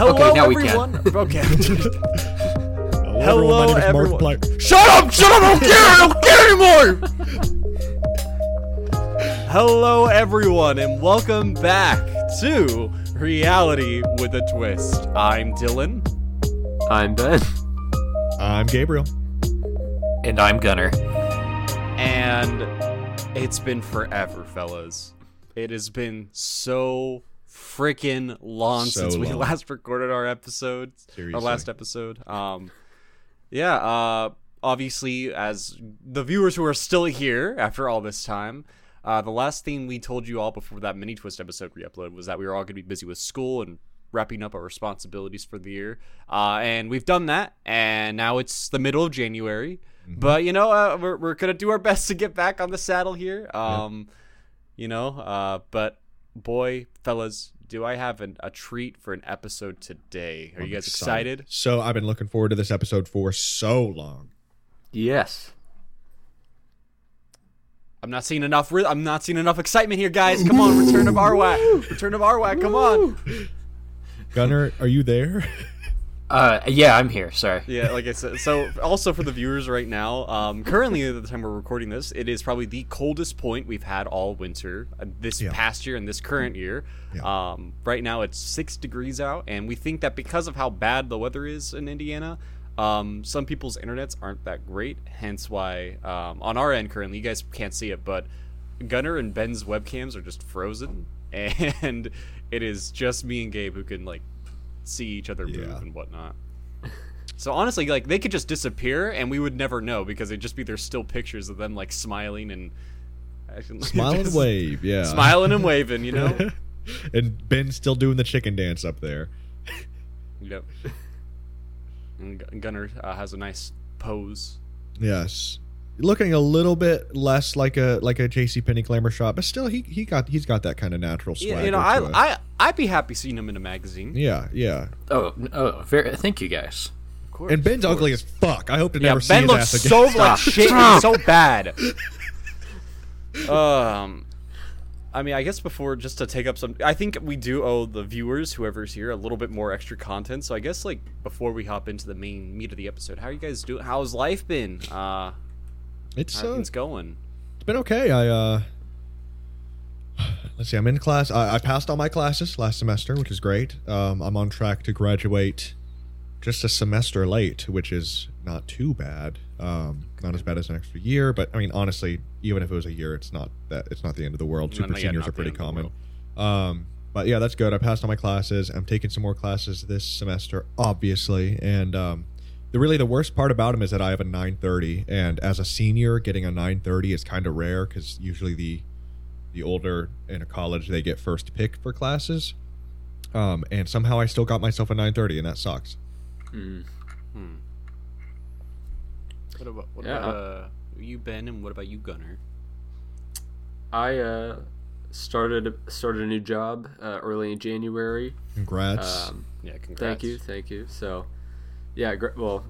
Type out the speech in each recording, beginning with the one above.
Hello, Okay, now we can. Okay. Hello, Hello, my name is everyone. Markiplier. Shut up! Shut up! I don't care! I don't care anymore! Hello, everyone, and welcome back to Reality with a Twist. I'm Dylan. I'm Ben. I'm Gabriel. And I'm Gunner. And it's been forever, fellas. It has been so freaking long So since we long. last recorded our episode. Our last episode. Um yeah, uh obviously as the viewers who are still here after all this time, uh the last thing we told you all before that mini twist episode we uploaded was that we were all gonna be busy with school and wrapping up our responsibilities for the year. Uh and we've done that and now it's the middle of January. But you know, uh, we're we're gonna do our best to get back on the saddle here. Um, you know, uh, but boy, fellas, do I have an, a treat for an episode today? Are you guys excited? So I've been looking forward to this episode for so long. Yes. I'm not seeing enough. Re- I'm not seeing enough excitement here, guys. Come on, Return of Arwak. Return of Arwak. Come on. Gunner, are you there? Uh, yeah, I'm here. Sorry. Yeah, like I said. So, also for the viewers right now, um, currently at the time we're recording this, it is probably the coldest point we've had all winter uh, this Yeah. past year and this current year. Yeah. Um, right now it's six degrees out, and we think that because of how bad the weather is in Indiana, um, some people's internets aren't that great. Hence why um, on our end currently, you guys can't see it, but Gunner and Ben's webcams are just frozen, and it is just me and Gabe who can like see each other move Yeah. and whatnot. So honestly, like they could just disappear and we would never know because it'd just be their still pictures of them like smiling and smiling and wave, yeah. smiling and waving, you know. and Ben's still doing the chicken dance up there. yep. And Gunner uh, has a nice pose. Yes. Looking a little bit less like a like a JC Penney glamour shot, but still he he got he's got that kind of natural swagger. Yeah, you know, I it. I I'd be happy seeing him in a magazine. yeah, yeah. Oh, oh, very. Thank you guys. Of course, And Ben's of ugly as fuck. I hope to Yeah, never see Ben his looks ass so again. like shit, so bad. um, I mean, I guess before just to take up some, I think we do owe the viewers, whoever's here, a little bit more extra content. So I guess like before we hop into the main meat of the episode, how are you guys doing? How's life been? Uh, It's uh, things going? it's been okay. I uh let's see, I'm in class. I, I passed all my classes last semester, which is great. Um, I'm on track to graduate just a semester late, which is not too bad. Um, not as bad as an extra year, but I mean, honestly, even if it was a year, it's not that it's not the end of the world. Super no, yeah, seniors are pretty end of the common. Um, but yeah, that's good. I passed all my classes. I'm taking some more classes this semester, obviously, and um, the really the worst part about him is that I have a 930, and as a senior, getting a 930 is kind of rare because usually the the older in a college they get first pick for classes. Um, and somehow I still got myself a 930, and that sucks. Mm. Hmm. What about what Yeah. about uh, you, Ben, and what about you, Gunner? I uh, started started a new job uh, early in January. Congrats. Um, Yeah, congrats. thank you, thank you. So, yeah. Gra- well,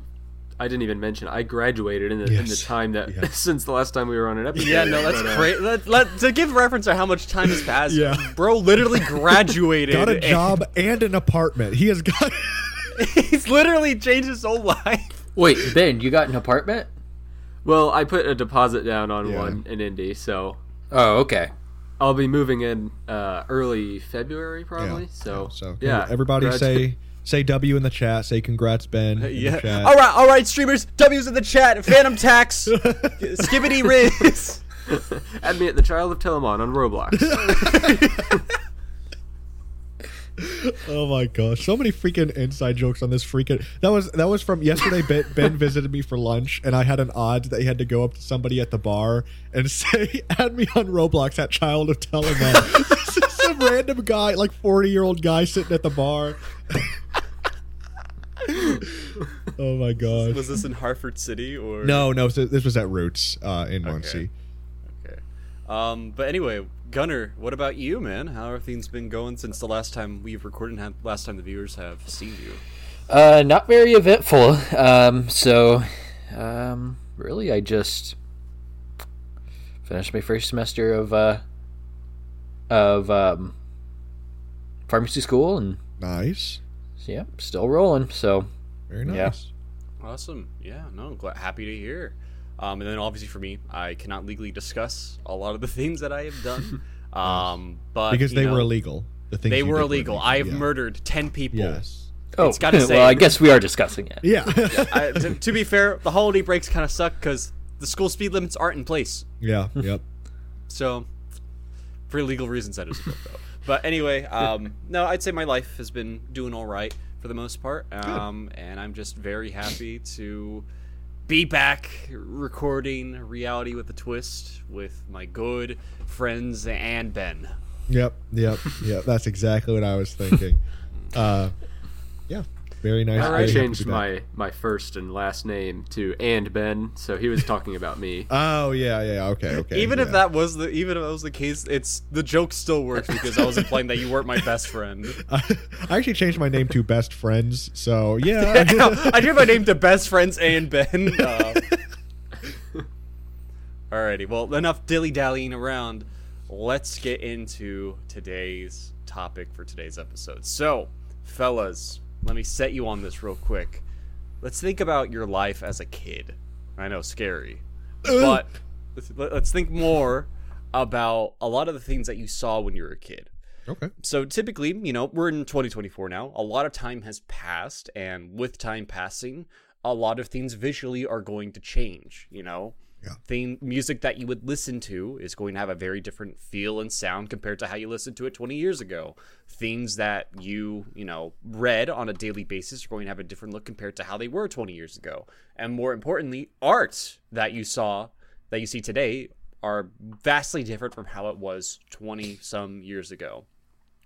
I didn't even mention I graduated in the in the time that Yes. since the last time we were on an episode. Yeah, no, that's But, uh, great. Let, let, to give reference to how much time has passed, Yeah. bro literally graduated. got a and job and an apartment. He has got. He's literally changed his whole life. Wait, Ben, you got an apartment? Well, I put a deposit down on Yeah. one in Indy, so Oh, okay. I'll be moving in uh, early February probably. So so yeah, everybody gradu- say say W in the chat. Say congrats, Ben. in Yeah. chat. All right, all right, streamers. W's in the chat. Fanum tax. Skibbity Riz. add me at the Child of Telemon on Roblox. Oh my gosh, so many freaking inside jokes on this freaking. That was that was from yesterday. Ben, ben visited me for lunch, and I had an odd that he had to go up to somebody at the bar and say, "Add me on Roblox at Child of Telemon." this is some random guy, like forty year old guy, sitting at the bar. oh my gosh. Was this in Hartford City or No, no, this was at Roots uh, in Muncie. Okay. Um, but anyway, Gunner, what about you, man? How have things been going since the last time we've recorded and last time the viewers have seen you? Uh, not very eventful. Um, so, um, really, I just finished my first semester of uh, of um, pharmacy school, and Nice. So, yeah, still rolling. So Very Yeah. nice. Awesome. Yeah, no, glad, happy to hear. Um, and then obviously for me, I cannot legally discuss a lot of the things that I have done. um, but Because they know, were illegal. The things They you were did illegal. I have yeah. murdered ten people. Yes. oh, It's gotta say- well, I guess we are discussing it. Yeah. I, to, to be fair, the holiday breaks kind of suck because the school speed limits aren't in place. yeah. Yep. So, for legal reasons, that is a good though. But anyway, um, no, I'd say my life has been doing all right for the most part, um, and I'm just very happy to be back recording Reality with a Twist with my good friends and Ben. Yep. Yep. Yep. That's exactly what I was thinking. Uh, yeah. Very nice. I very changed my my first and last name to and Ben, so he was talking about me. Oh yeah. Yeah. Okay. Okay. Even if that was the even if that was the case, it's the joke still works because I was implying that you weren't my best friend. I actually changed my name to Best Friends. So yeah. I changed my name to Best Friends and Ben. Uh, alrighty, well, enough dilly dallying around. Let's get into today's topic for today's episode. So, fellas, let me set you on this real quick. Let's think about your life as a kid. I know, scary. But let's- let's think more about a lot of the things that you saw when you were a kid okay. so typically, you know, we're in 2024 now. A lot of time has passed, and with time passing, a lot of things visually are going to change. You know, Yeah. music that you would listen to is going to have a very different feel and sound compared to how you listened to it 20 years ago. Things that you, you know, read on a daily basis are going to have a different look compared to how they were 20 years ago. And more importantly, art that you saw that you see today are vastly different from how it was 20 some years ago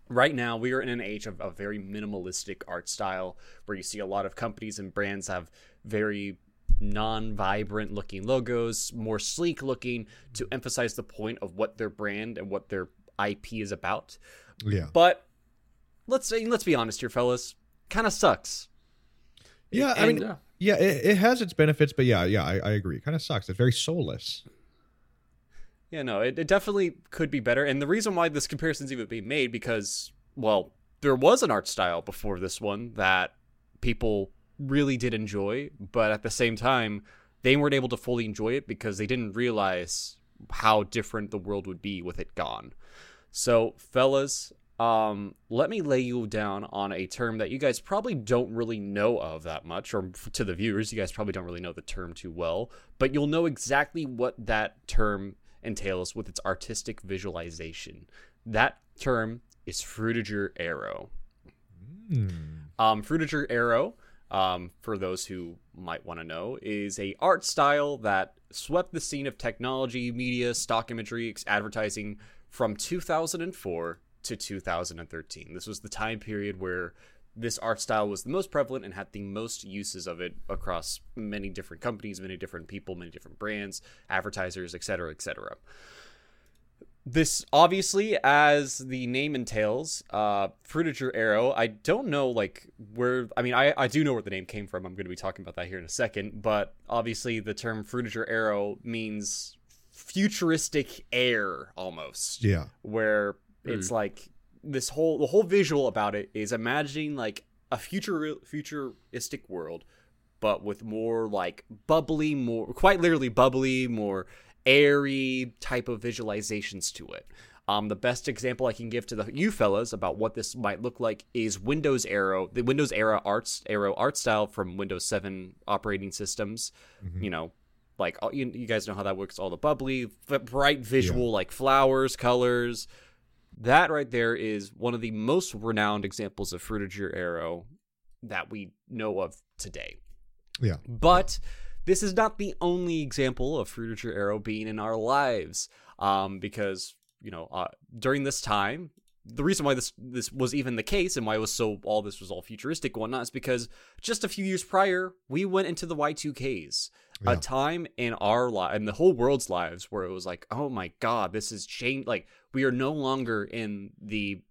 right now we are in an age of a very minimalistic art style where you see a lot of companies and brands have very non-vibrant looking logos more sleek looking to emphasize the point of what their brand and what their ip is about Yeah. but let's say let's be honest here fellas kind of sucks Yeah. I And- mean, yeah, it, it has its benefits, but yeah, yeah, I, I agree. It kind of sucks. It's very soulless. Yeah, no, it, it definitely could be better. And the reason why this comparison's even being made because, well, there was an art style before this one that people really did enjoy, but at the same time, they weren't able to fully enjoy it because they didn't realize how different the world would be with it gone. So, fellas, um, let me lay you down on a term that you guys probably don't really know of that much, or to the viewers, you guys probably don't really know the term too well, but you'll know exactly what that term entails with its artistic visualization. That term is Frutiger Aero. Um, Frutiger Aero, um, for those who might want to know, is a art style that swept the scene of technology, media, stock imagery, advertising from 2004 to 2013. This was the time period where this art style was the most prevalent and had the most uses of it across many different companies, many different people, many different brands, advertisers, etc., etc this obviously as the name entails uh frutiger aero i don't know like where i mean i i do know where the name came from. I'm going to be talking about that here in a second. But obviously the term frutiger aero means futuristic air almost. Yeah. where it's like this whole the whole visual about it is imagining like a future futuristic world but with more like bubbly more quite literally bubbly more airy type of visualizations to it um, the best example I can give to the you fellas about what this might look like is Windows Aero, the Windows era arts Aero art style from Windows 7 operating systems. You know, like all- you, you guys know how that works. All the bubbly, bright visual, like flowers, colors. That right there is one of the most renowned examples of Frutiger Aero that we know of today. Yeah. But this is not the only example of Frutiger Aero being in our lives, um, because you know uh, during this time, the reason why this this was even the case and why it was so all this was all futuristic and whatnot is because just a few years prior we went into the Y2Ks, Yeah. a time in our life and the whole world's lives where it was like, oh my god, this is changed. Like we are no longer in the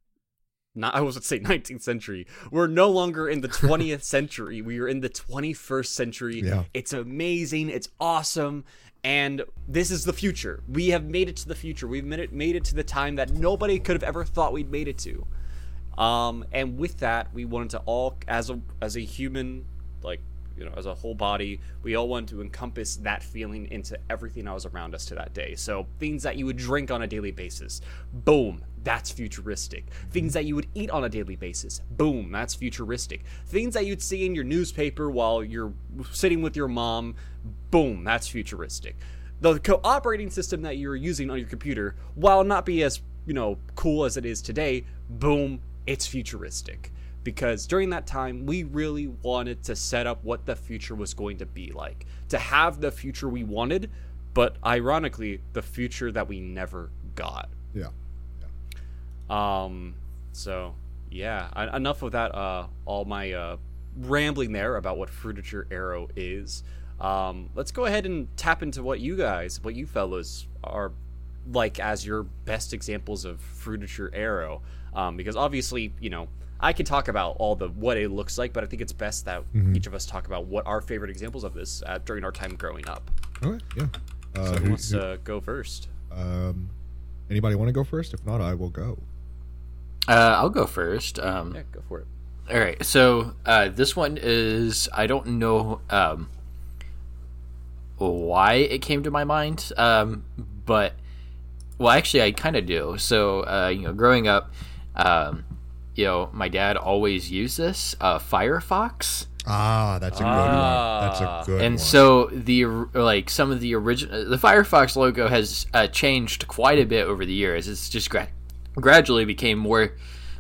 not I was to say 19th century. We're no longer in the 20th century. We are in the 21st century. Yeah. It's amazing. It's awesome. And this is the future. We have made it to the future. We've made it, made it to the time that nobody could have ever thought we'd made it to. Um, and with that, we wanted to all, as a as a human, like you know, as a whole body, we all wanted to encompass that feeling into everything that was around us to that day. So things that you would drink on a daily basis, boom, that's futuristic. Things that you would eat on a daily basis, boom, that's futuristic. Things that you'd see in your newspaper while you're sitting with your mom, boom, that's futuristic. The co- operating system that you're using on your computer, while not be as you know cool as it is today, boom, it's futuristic because during that time we really wanted to set up what the future was going to be like. To have the future we wanted but ironically the future that we never got. Yeah. um so yeah I, enough of that uh all my uh rambling there about what Frutiger Aero is. Um let's go ahead and tap into what you guys what you fellows are like as your best examples of Frutiger Aero. Um because obviously you know I can talk about all the what it looks like, but I think it's best that each of us talk about what our favorite examples of this uh, during our time growing up. Okay. Yeah. Uh, So who who- wants who- to go first? um, anybody want to go first? If not, I will go. Uh, I'll go first. Um, Yeah, go for it. All right, so uh, this one is I don't know um, why it came to my mind, um, but well, actually, I kind of do. So uh, you know, growing up, um, you know, my dad always used this uh, Firefox, Ah, that's a good Ah. one. That's a good one. and one. so the like some of the original the Firefox logo has uh, changed quite a bit over the years. It's just gra- gradually became more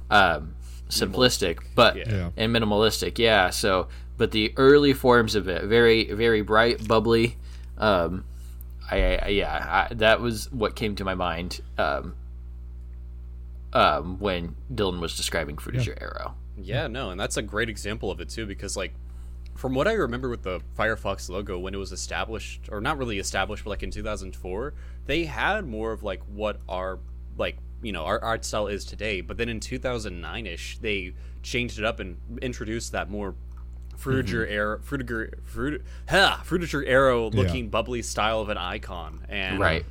um, simplistic, but Yeah. Yeah. and minimalistic. Yeah. So, but the early forms of it, very very bright, bubbly. Um, I, I yeah, I, that was what came to my mind. Um, um, when Dylan was describing Frutiger Aero. Yeah, no, and that's a great example of it too, because like from what I remember with the Firefox logo when it was established, or not really established, but like in 2004, they had more of like what our like you know our art style is today. But then in 2009 ish, they changed it up and introduced that more Frutiger Aero, Frutiger, Frut, ha, Frutiger Aero looking bubbly style of an icon, and Right.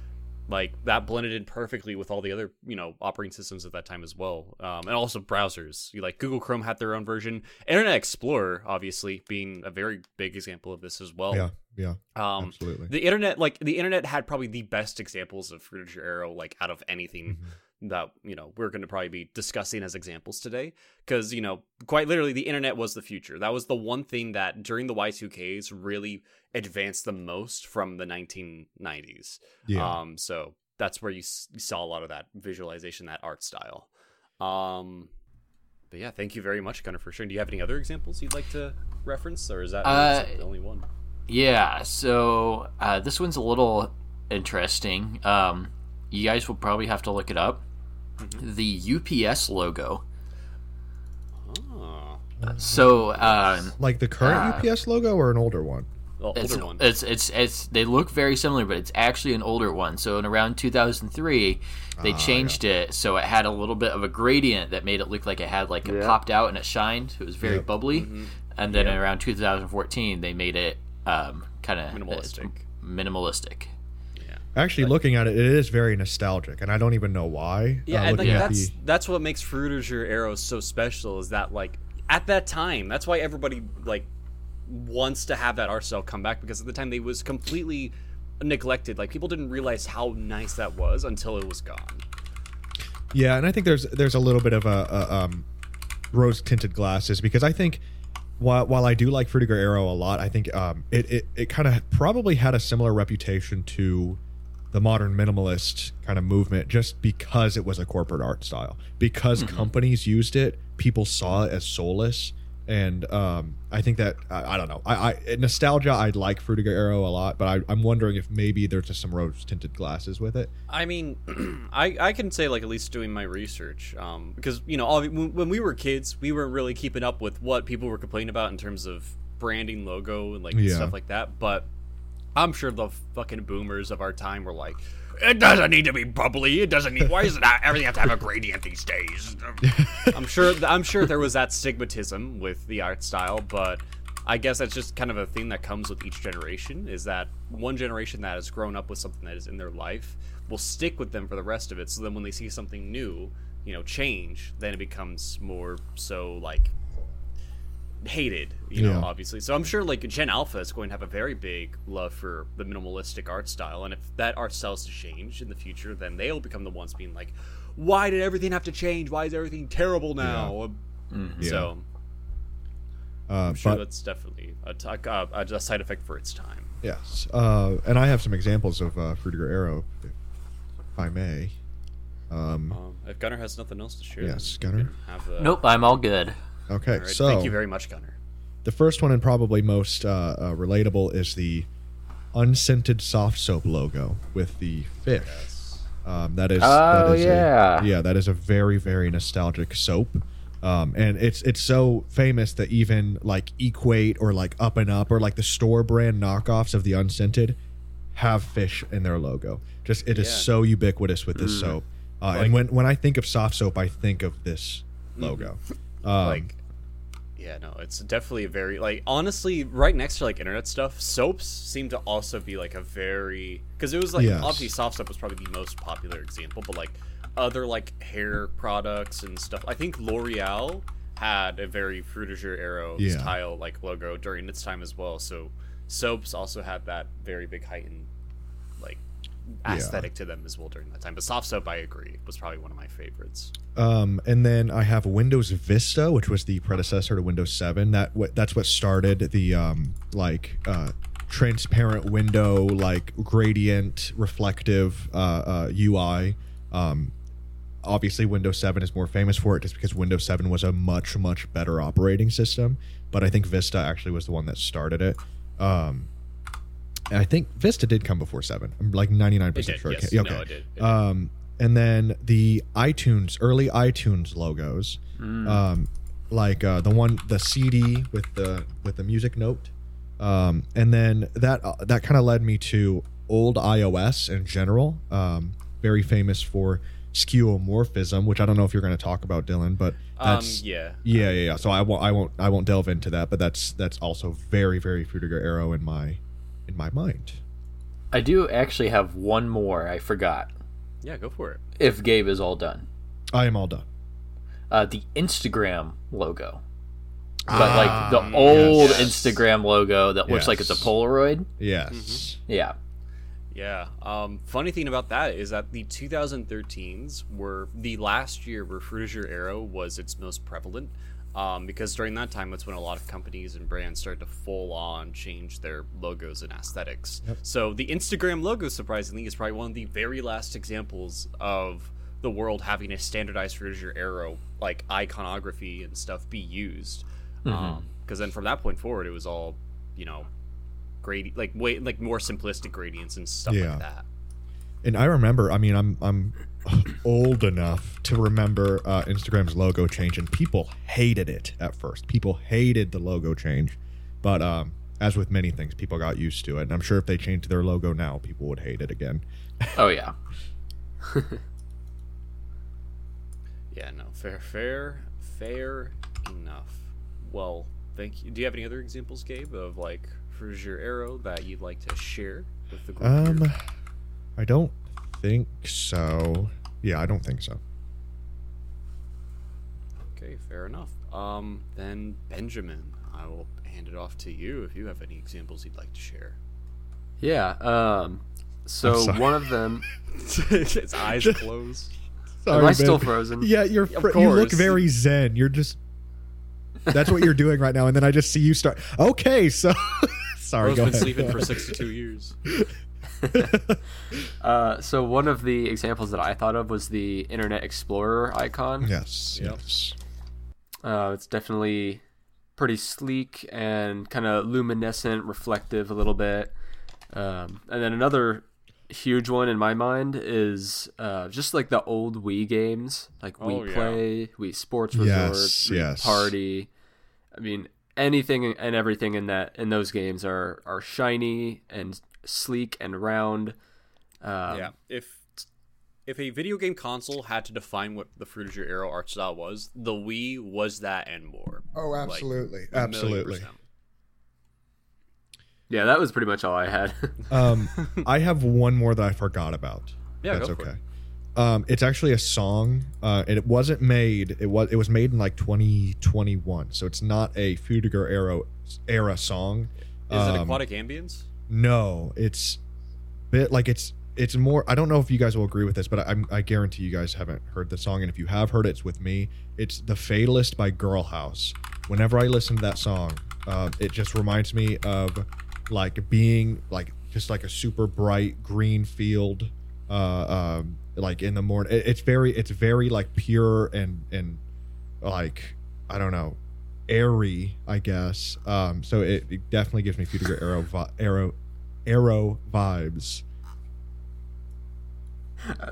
Like that blended in perfectly with all the other you know operating systems at that time as well um, and also browsers you like google chrome had their own version internet explorer obviously being a very big example of this as well yeah, yeah, um, absolutely. the internet like the internet had probably the best examples of Frutiger Aero like out of anything Mm-hmm. That you know we're going to probably be discussing as examples today because you know quite literally the internet was the future that was the one thing that during the y2ks really advanced the most from the 1990s Yeah. um so that's where you, s- you saw a lot of that visualization that art style um but yeah thank you very much gunnar for sharing do you have any other examples you'd like to reference or is that Uh, the only one Yeah, so uh, this one's a little interesting. Um, you guys will probably have to look it up. The UPS logo. oh. So um, like the current ah. UPS logo or an older one? Well, it's, older one. it's it's it's they look very similar, but it's actually an older one. So in around 2003, they Ah, changed it so it had a little bit of a gradient that made it look like it had like it popped out and it shined. It was very Yep. bubbly. Mm-hmm. And then around 2014, they made it um, kind of Minimalistic. minimalistic. Actually, looking at it, it is very nostalgic, and I don't even know why. Yeah, uh, and like that's the that's what makes Frutiger Aero so special is that like at that time, that's why everybody like wants to have that art style come back because at the time they was completely neglected. Like people didn't realize how nice that was until it was gone. Yeah, and I think there's there's a little bit of a, a um, rose tinted glasses because I think while while I do like Frutiger Aero a lot, I think um, it it, it kind of probably had a similar reputation to the modern minimalist kind of movement just because it was a corporate art style. Because companies used it people saw it as soulless. And um, I think that I, I don't know. I, I nostalgia I'd like Frutiger Aero a lot but I, I'm wondering if maybe there's just some rose tinted glasses with it. I mean, I I can say like at least doing my research, um, because you know all, when we were kids, we weren't really keeping up with what people were complaining about in terms of branding, logo, and like Yeah. stuff like that. But I'm sure the fucking boomers of our time were like, it doesn't need to be bubbly. It doesn't need. Why does it everything have to have a gradient these days? I'm sure. I'm sure there was that stigmatism with the art style, but I guess that's just kind of a thing that comes with each generation. Is that one generation that has grown up with something that is in their life will stick with them for the rest of it. So then when they see something new, you know change, then it becomes more so like hated. You know, Yeah. obviously. So I'm sure like Gen Alpha is going to have a very big love for the minimalistic art style, and if that art style is to change in the future, then they'll become the ones being like, "Why did everything have to change? Why is everything terrible now?" So Uh, I'm sure but that's definitely a, t- uh, a, a side effect for its time. yes, uh, and I have some examples of uh, Frutiger Aero, if, if I may. Um, Um, if Gunner has nothing else to share, Yes, then we Gunnar? can Have, uh, Nope, I'm all good. Okay, All right, so thank you very much, Gunnar. the first one and probably most uh, uh, relatable is the unscented soft soap logo with the fish. Um, that is. Oh, that is yeah. A, yeah, that is a very very nostalgic soap. Um, and it's it's so famous that even like Equate or like Up and Up or like the store brand knockoffs of the unscented have fish in their logo. Just it is Yeah. so ubiquitous with this soap. Uh, Like- and when when I think of soft soap, I think of this logo. Um, like yeah no it's definitely a very like honestly right next to like internet stuff soaps seem to also be like a very because it was like Yes. obviously soft soap was probably the most popular example but like other like hair products and stuff i think l'oreal had a very frutiger aero Yeah. style like logo during its time as well so soaps also had that very big heightened aesthetic to them as well during that time but soft soap i agree was probably one of my favorites Um, and then I have Windows Vista, which was the predecessor to Windows 7. That what that's what started the um, like uh, transparent window, like gradient reflective uh, uh, UI. Um, obviously, Windows 7 is more famous for it just because Windows 7 was a much much better operating system. But I think Vista actually was the one that started it. Um, I think Vista did come before 7. I'm like 99% It did, sure. yes. Okay. No, it did. It did. Um, and then the iTunes early iTunes logos, um, like uh, the one the CD with the with the music note, um, and then that uh, that kind of led me to old iOS in general. Um, very famous for skeuomorphism, which I don't know if you're going to talk about, Dylan, but um that's yeah yeah, yeah, yeah. So I won't, I won't, I won't delve into that. But that's that's also very, very Frutiger Aero in my in my mind. I do actually have one more I forgot. yeah go for it If Gabe is all done, I am all done. uh, the Instagram logo, but like the Ah, old yes. Instagram logo that looks like it's a Yes. Polaroid. Yes. Yeah, Yeah. Um, funny thing about that is that the 2013s were the last year where Frutiger Aero was its most prevalent. Um, because during that time, that's when a lot of companies and brands started to full on change their logos and aesthetics. So the Instagram logo, surprisingly, is probably one of the very last examples of the world having a standardized Frutiger Aero like iconography and stuff be used. Because then from that point forward, it was all, you know, gradi like way like more simplistic gradients and stuff Yeah. like that. And I remember, I mean, I'm I'm old enough to remember uh, Instagram's logo change, and people hated it at first. People hated the logo change, but um, as with many things, people got used to it. And I'm sure if they changed their logo now, people would hate it again. oh yeah. Yeah, no, fair, fair, fair enough. Well, thank you. Do you have any other examples, Gabe, of like Frutiger Aero that you'd like to share with the group? Um, here? I don't think so. Yeah, I don't think so. Okay, fair enough. Um, then Benjamin, I will hand it off to you if you have any examples you'd like to share. Yeah. Um. So one of them. His eyes closed. Am I still frozen? Yeah, you're. Of Fr- you look very zen. You're just. That's what you're doing right now, and then I just see you start. Okay, so. Sorry, Bro's go been ahead. sleeping for 62 years. Uh, so one of the examples that I thought of was the Internet Explorer icon. yes, Yep. yes. Uh, it's definitely pretty sleek and kind of luminescent, reflective a little bit. Um, and then another huge one in my mind is uh, just like the old Wii games, like Oh, Wii yeah. Play, Wii Sports Yes, Resort, Wii yes. Party. I mean, anything and everything in that in those games are are shiny and sleek and round. Um, yeah, if if a video game console had to define what the Frutiger Aero art style was, the Wii was that and more. Oh, absolutely, a million absolutely. yeah, that was pretty much all I had. Um, I have one more that I forgot about. Yeah, that's go for okay. Um, it's actually a song, uh, and it wasn't made. It was it was made in like 2021, so it's not a Fudiger Aero era song. Is it Um, aquatic ambience? No, it's bit like it's it's more. I don't know if you guys will agree with this, but I, I guarantee you guys haven't heard the song, and if you have heard it, it's with me. It's "The Fatalist" by Girl House. Whenever I listen to that song, uh, it just reminds me of like being like just like a super bright green field, uh, um, like in the morning. It, it's very it's very like pure and and like I don't know airy, I guess. Um, so it, it definitely gives me Future Aero vi- Aero Aero vibes.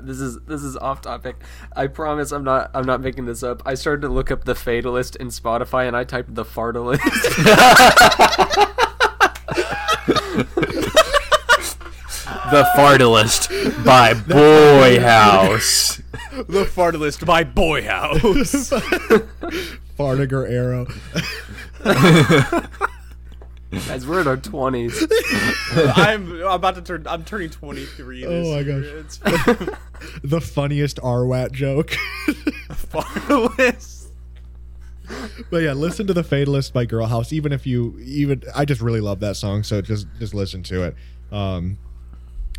This is this is off topic. I promise I'm not I'm not making this up. I started to look up the Fatalist in Spotify and I typed the Fartalist. The Fartalist by Boy House. The fartalist by Boy House. Fartiger Aero. Guys, we're in our twenties. I'm, I'm about to turn. I'm turning 23. Oh my year. gosh. It's the funniest RWAT joke. fartalist. but yeah, listen to the Fatalist by Girl House. Even if you even, I just really love that song. So just just listen to it. Um,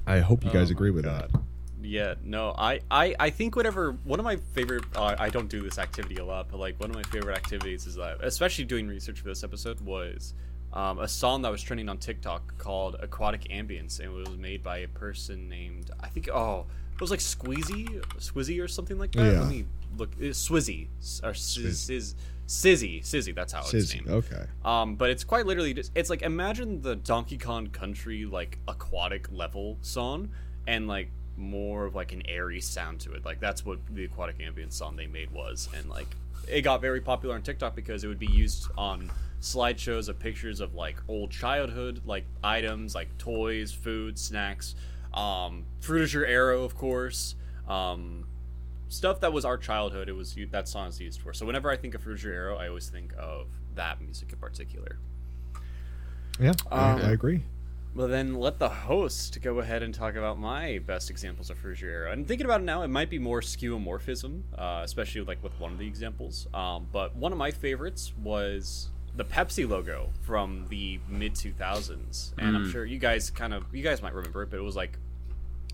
I hope you guys Oh agree with God. that. Yeah, no, I, I, I think whatever. One of my favorite. Uh, I don't do this activity a lot, but like one of my favorite activities is that, especially doing research for this episode, was um, a song that was trending on TikTok called "Aquatic Ambience," and it was made by a person named I think. Oh, it was like Squeezy, Swizzy, or something like that. Yeah. Let me look. It's Swizzy or Sizz, Sizzy, Sizzy. That's how it's Sizzy. named. Okay. Um, but it's quite literally just it's like imagine the Donkey Kong Country like aquatic level song and like more of like an airy sound to it. Like that's what the aquatic ambience song they made was, and like it got very popular on TikTok because it would be used on slideshows of pictures of like old childhood like items like toys, food, snacks, um, Frutiger Aero, of course. Um, stuff that was our childhood it was that song is used for so whenever i think of Frutiger Aero i always think of that music in particular Yeah, I, Um, I agree. well then let the host go ahead and talk about my best examples of Frutiger Aero and thinking about it now it might be more skeuomorphism uh, especially like with one of the examples um, but one of my favorites was the pepsi logo from the mid 2000s and i'm sure you guys kind of you guys might remember it but it was like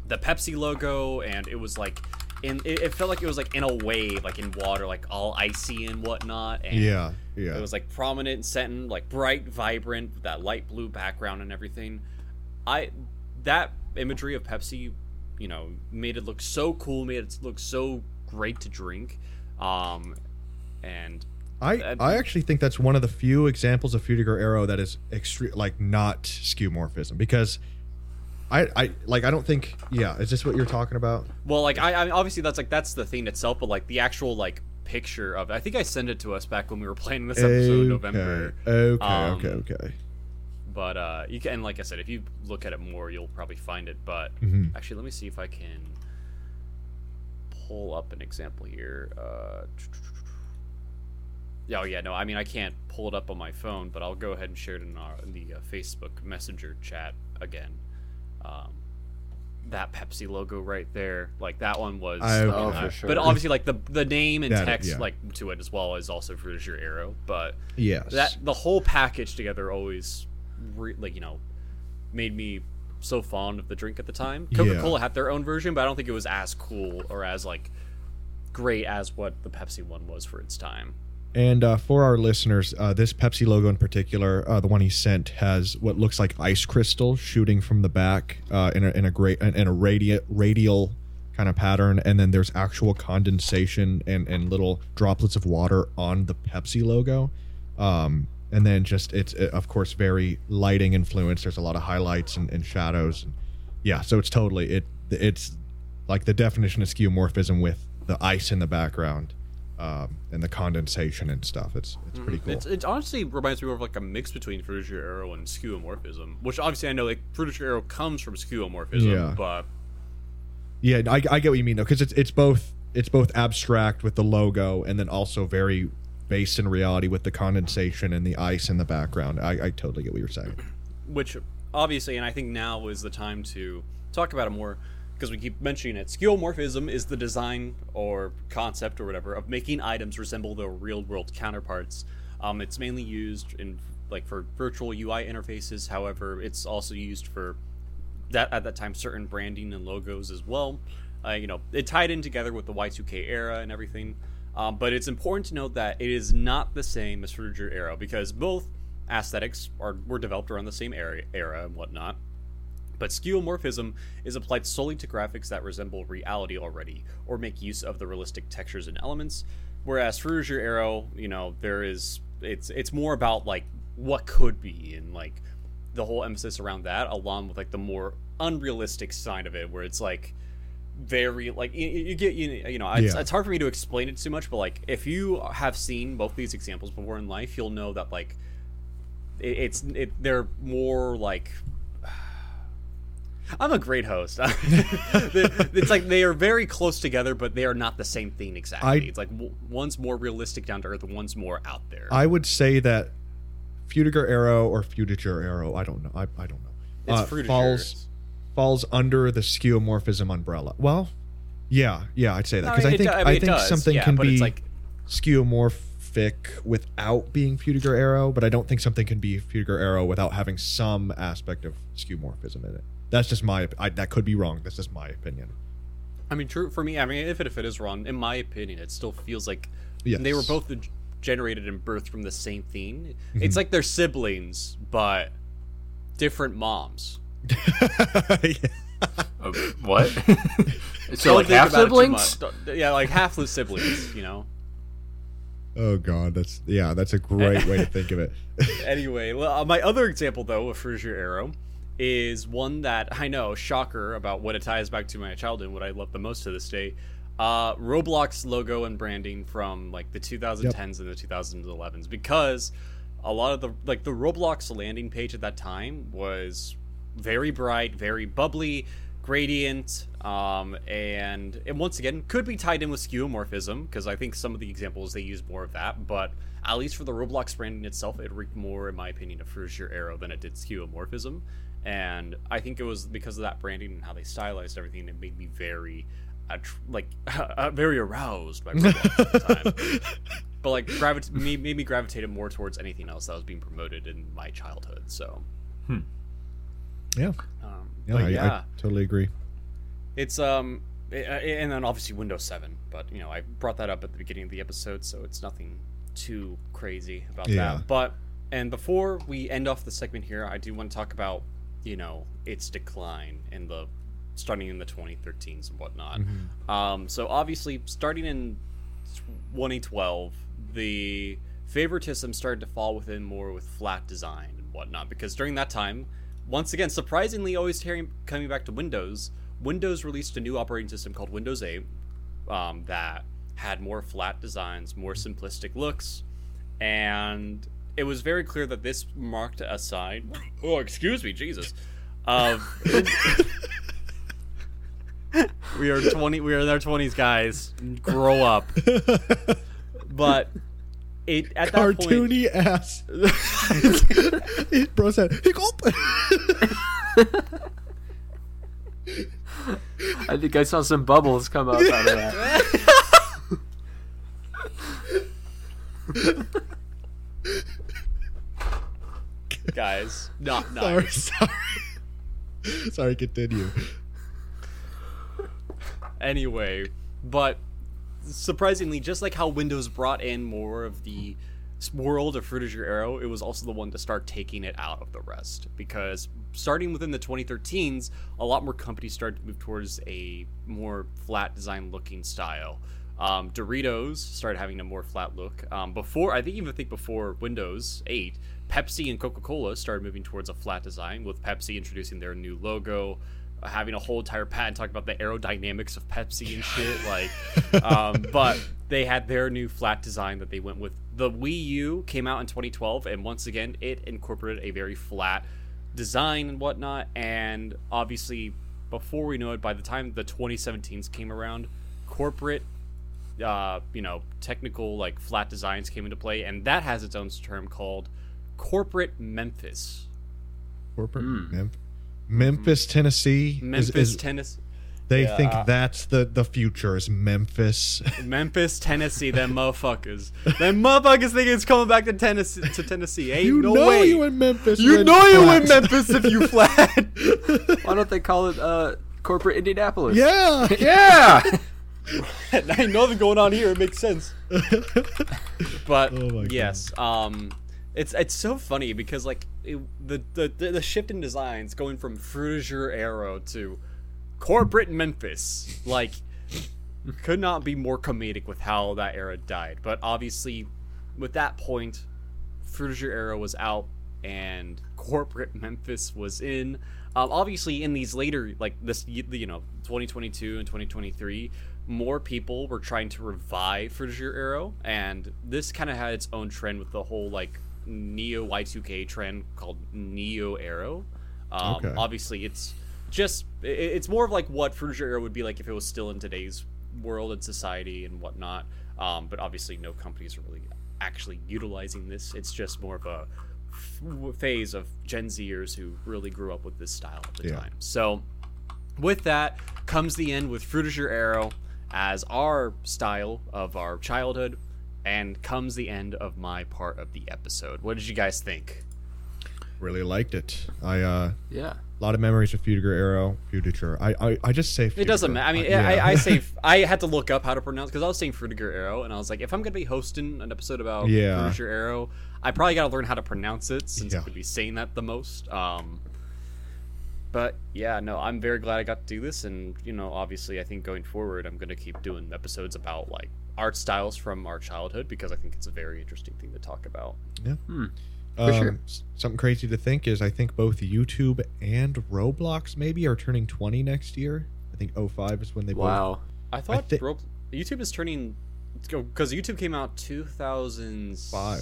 the Pepsi logo, and it was like in it, it felt like it was like in a wave, like in water, like all icy and whatnot. And Yeah, yeah. It was like prominent and set like bright, vibrant, with that light blue background and everything. I that imagery of Pepsi, you know, made it look so cool, made it look so great to drink. Um, and I, I actually think that's one of the few examples of Fudiger Aero that is extreme, like not skeuomorphism because I, I like I don't think yeah is this what you're talking about Well, like I, I mean, obviously that's like that's the thing itself, but like the actual like picture of it. I think I sent it to us back when we were planning this episode in November. okay Um, okay okay But uh, you can, and like I said, if you look at it more, you'll probably find it. But Mhm. actually, let me see if I can pull up an example here. Uh, oh yeah, no, I mean I can't pull it up on my phone, but I'll go ahead and share it in, our, in the uh, Facebook Messenger chat again. Um, that Pepsi logo right there, like that one was. I- Oh, for sure. But obviously, like the the name and That- text yeah. like to it as well is also for your arrow, but yes that the whole package together always re- like you know made me so fond of the drink at the time coca-cola had their own version but i don't think it was as cool or as like great as what the pepsi one was for its time And uh, for our listeners, uh, this Pepsi logo in particular, uh, the one he sent, has what looks like ice crystal shooting from the back uh, in a in a great in a radial radial kind of pattern, and then there's actual condensation and and little droplets of water on the Pepsi logo. Um, and then just it's of course very lighting influence. There's a lot of highlights and, and shadows. And yeah, so it's totally it. It's like the definition of skeuomorphism with the ice in the background um, and the condensation and stuff. It's it's pretty cool. it's, it honestly reminds me more of like a mix between Fruit Aero and skeuomorphism which obviously i know like Fruit Aero comes from skeuomorphism Yeah. but yeah, I, I get what you mean though, because it's it's both it's both abstract with the logo and then also very based in reality with the condensation and the ice in the background. I, I totally get what you're saying. which obviously and i think now is the time to talk about it more because we keep mentioning it, skeuomorphism is the design or concept or whatever of making items resemble their real world counterparts. Um, it's mainly used in like for virtual UI interfaces. However, it's also used for that at that time certain branding and logos as well. Uh, you know, it tied in together with the Y2K era and everything. Um, but it's important to note that it is not the same as Frutiger Aero because both aesthetics are were developed around the same era, era and whatnot. But skeuomorphism is applied solely to graphics that resemble reality already, or make use of the realistic textures and elements. Whereas Frutiger Aero, you know, there is it's it's more about like what could be and like the whole emphasis around that, along with like the more unrealistic side of it, where it's like very like you, you get you, you know it's, Yeah. it's hard for me to explain it too much, but like if you have seen both these examples before in life, you'll know that like it, it's it they're more like I'm a great host. it's like they are very close together, but they are not the same thing exactly. I- it's like one's more realistic down to earth, and one's more out there. I would say that Fudiger Aero or Fudiger Aero, I don't know. I, I don't know. it's uh, falls falls under the skeuomorphism umbrella. Well, yeah, yeah, I'd say that because I it think do- I I, mean, it think does, something yeah, can be like- skeuomorphic without being Fudiger Aero, but I don't think something can be Fudiger Aero without having some aspect of skeuomorphism in it. That's just my. I, that could be wrong. That's just my opinion. I mean, true for me. I mean, if it if it is wrong, in my opinion, it still feels like Yes. they were both generated and birthed from the same thing. Mm-hmm. It's like they're siblings, but different moms. Uh, what? so like half about it too siblings? Yeah, like half the siblings. You know. Oh god, that's yeah, that's a great way to think of it. anyway, well, uh, my other example though of Frutiger Aero is one that I know, shocker about what it ties back to my childhood, what I love the most to this day. Uh, Roblox logo and branding from like the 2010s and the 2011s because a lot of the like the Roblox landing page at that time was very bright, very bubbly, gradient, um, and and once again could be tied in with skeuomorphism because I think some of the examples they use more of that, but at least for the Roblox branding itself, it reeked more, in my opinion, of Frutiger Aero than it did skeuomorphism, and I think it was because of that branding and how they stylized everything. It made me very, attr like, very aroused by Roblox at the time. But like, gravit- made, made me gravitate more towards anything else that was being promoted in my childhood. So, Yeah, um, yeah, I, yeah. I totally agree. It's um, i- i- and then obviously Windows Seven, but you know I brought that up at the beginning of the episode, so it's nothing too crazy about Yeah. that. But and before we end off the segment here, I do want to talk about you know its decline in the starting in the 2013s and whatnot. Um, so obviously starting in 2012, the favoritism started to fall within more with flat design and whatnot because during that time once again surprisingly always tearing, coming back to windows windows released a new operating system called windows 8 um, that had more flat designs more simplistic looks and it was very clear that this marked a sign oh excuse me jesus of we are 20 we are in our 20s guys grow up but it at that point Cartoony ass. Bro said, "Hiccup." I think I saw some bubbles come up out of that. guys not sorry, nice sorry. sorry, continue. anyway but surprisingly just like how windows brought in more of the world of Frutiger Aero, it was also the one to start taking it out of the rest because starting within the 2013s, a lot more companies started to move towards a more flat design looking style. Um, Doritos started having a more flat look. Um, before, I think even think before Windows 8, Pepsi and Coca Cola started moving towards a flat design, with Pepsi introducing their new logo, having a whole entire patent talking about the aerodynamics of Pepsi and shit. Like, um, but they had their new flat design that they went with. The Wii U came out in 2012, and once again, it incorporated a very flat design and whatnot. And obviously, before we know it, by the time the 2017s came around, corporate, uh, you know, technical like flat designs came into play, and that has its own term called corporate Memphis. Corporate Mem- Memphis, Tennessee. Memphis, is, Tennessee. They Yeah, think that's the the future is Memphis. Memphis, Tennessee, them motherfuckers. them motherfuckers think it's coming back to Tennessee. To Tennessee, ain't you no know way. you in Memphis. You know you in. Memphis if you flat. Why don't they call it uh, corporate Indianapolis? Yeah. Yeah. I know what's going on here. It makes sense. But Oh yes, um, it's it's so funny because like it, the, the the shift in designs going from Frutiger Aero to corporate Memphis, like could not be more comedic with how that era died. But obviously, with that point, Frutiger Aero was out and corporate Memphis was in. Um, obviously, in these later, like this, you know, 2022 and 2023, more people were trying to revive Frutiger Aero, and this kind of had its own trend with the whole like Neo Y2K trend called Neo Aero. Um, Okay. Obviously, it's just i- i- it's more of like what Frutiger Aero would be like if it was still in today's world and society and whatnot. Um, but obviously, no companies are really actually utilizing this. It's just more of a f- phase of Gen Zers who really grew up with this style at the Yeah. time. So, with that comes the end with Frutiger Arrow as our style of our childhood, and comes the end of my part of the episode. What did you guys think? really liked it. I uh Yeah. a lot of memories of Fudiger Aero, Fudiger. I, I I just say It doesn't matter. I mean, Uh, yeah. I, I say I had to look up how to pronounce because I was saying Frutiger Aero, and I was like, if I'm gonna be hosting an episode about Yeah. Frutiger Aero, I probably got to learn how to pronounce it since Yeah. I'm gonna be saying that the most. Um, but yeah, no, I'm very glad I got to do this, and you know, obviously, I think going forward, I'm gonna keep doing episodes about like art styles from our childhood because I think it's a very interesting thing to talk about. Yeah, Um, sure. Something crazy to think is I think both YouTube and Roblox maybe are turning 20 next year. I think 05 is when they both Wow. I thought thi- Rob- YouTube is turning because YouTube came out 2005.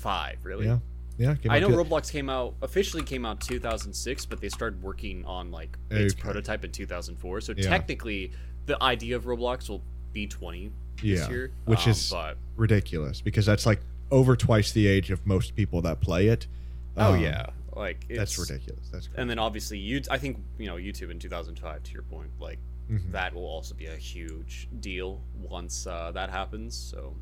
Five, really? Yeah. Yeah, I know Roblox came out officially came out 2006, but they started working on like its Okay. prototype in 2004. So Yeah. technically, the idea of Roblox will be 20 this Yeah, year, which um, is- But ridiculous because that's like over twice the age of most people that play it. oh Um, yeah, like That's ridiculous. That's crazy. And then obviously, you I think you know YouTube in 2005. To your point, like Mhm. that will also be a huge deal once uh, that happens. So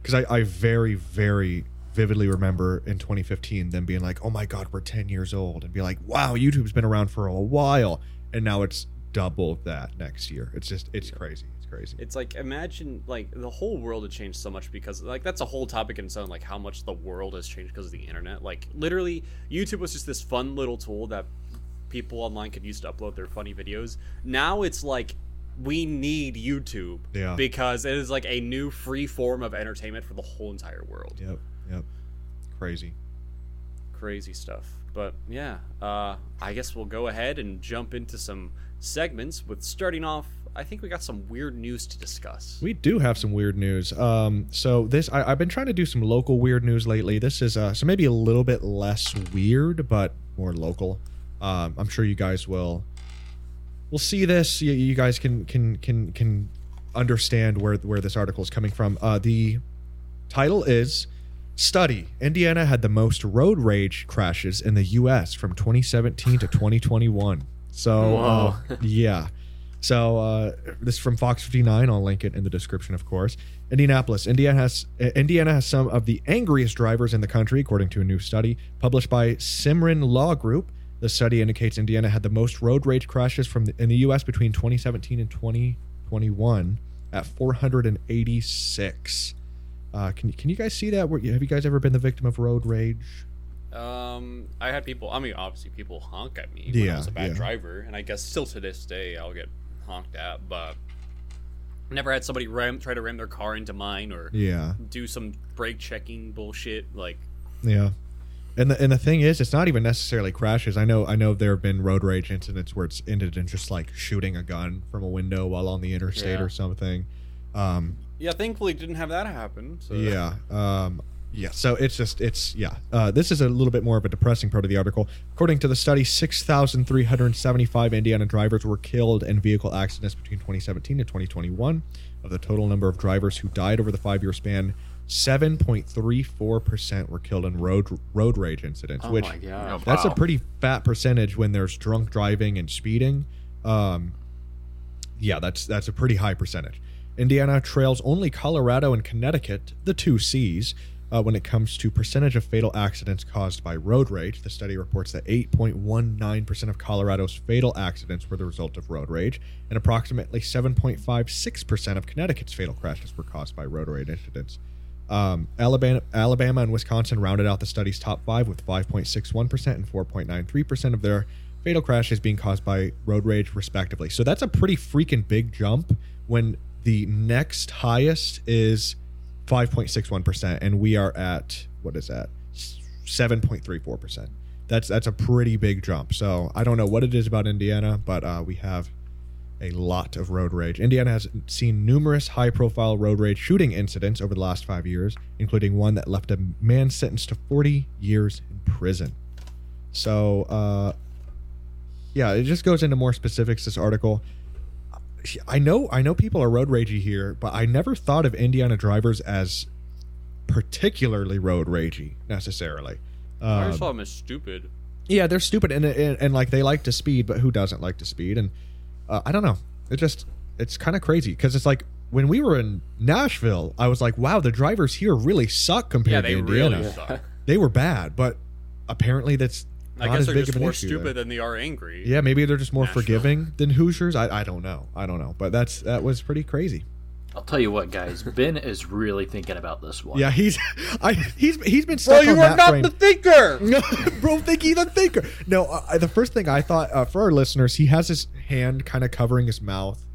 because I, I very very vividly remember in 2015 them being like oh my god we're 10 years old and be like wow youtube's been around for a while. And now it's double that next year. It's just it's crazy. It's crazy. It's like imagine like the whole world had changed so much because like that's a whole topic in its own like how much the world has changed because of the internet. Like literally youtube was just this fun little tool that people online could use to upload their funny videos. Now it's like we need youtube Yeah. because it is like a new free form of entertainment for the whole entire world. Yep yep. Crazy. Crazy stuff. But yeah uh i guess we'll go ahead and jump into some segments with starting off i think we got some weird news to discuss. We do have some weird news. Um so this I, i've been trying to do some local weird news lately. This is uh so maybe a little bit less weird but more local. Um i'm sure you guys will will see this. You, you guys can can can can understand where where this article is coming from. Uh the title is study indiana had the most road rage crashes in the us from 2017 to 2021 so uh, yeah so uh, this is from Fox 59. I'll link it in the description, of course. Indianapolis, Indiana has uh, Indiana has some of the angriest drivers in the country, according to a new study published by Simmrin Law Group. The study indicates Indiana had the most road rage crashes from the, in the U.S. between 2017 and 2021 at 486. Uh, can can you guys see that? Were- Have you guys ever been the victim of road rage? Um, I had people. I mean, obviously, people honk at me when Yeah, I was a bad yeah. driver, and I guess still to this day, I'll get honked at. But never had somebody ram try to ram their car into mine or Yeah. do some brake checking bullshit. Like, Yeah. And the and the thing is, it's not even necessarily crashes. I know I know there have been road rage incidents where it's ended in just like shooting a gun from a window while on the interstate Yeah. or something. Um, yeah, thankfully, didn't have that happen. So yeah. Um, yeah. So it's just it's yeah. Uh, this is a little bit more of a depressing part of the article. According to the study, six thousand three hundred seventy-five Indiana drivers were killed in vehicle accidents between 2017 and 2021. Of the total number of drivers who died over the five-year span, 7.34 percent were killed in road road rage incidents. Oh which my god. that's a pretty fat percentage when there's drunk driving and speeding. Um, yeah, that's that's a pretty high percentage. Indiana trails only Colorado and Connecticut, the two C's, uh, when it comes to percentage of fatal accidents caused by road rage. The study reports that 8.19% of Colorado's fatal accidents were the result of road rage, and approximately 7.56% of Connecticut's fatal crashes were caused by road rage incidents. Um, Alabama, Alabama and Wisconsin rounded out the study's top five with 5.61% and 4.93% of their fatal crashes being caused by road rage, respectively. So that's a pretty freaking big jump when the next highest is 5.61%, and we are at, what is that? 7.34%. That's that's a pretty big jump. So I don't know what it is about Indiana, but uh, we have a lot of road rage. Indiana has seen numerous high profile road rage shooting incidents over the last five years, including one that left a man sentenced to 40 years in prison. So, uh, yeah, it just goes into more specifics. This article. I know, I know, people are road ragey here, but I never thought of Indiana drivers as particularly road ragey necessarily. I Um, just saw him as stupid. yeah, they're stupid and, and and like they like to speed, but who doesn't like to speed? And uh, I don't know. It just it's kind of crazy because it's like when we were in Nashville, I was like, wow, the drivers here really suck Yeah, compared they to Indiana. really suck. They were bad, but apparently that's I not guess as they're big just of more issue stupid there. than they are angry. Yeah, maybe they're just more Nashville. forgiving than Hoosiers. I, I don't know. I don't know, but that's that was pretty crazy. I'll tell you what, guys. Ben is really thinking about this one. Yeah, he's I he's he's been stuck on that frame. The thinker. bro thinky the thinker no uh, the first thing i thought uh, for our listeners he has his hand kind of covering his mouth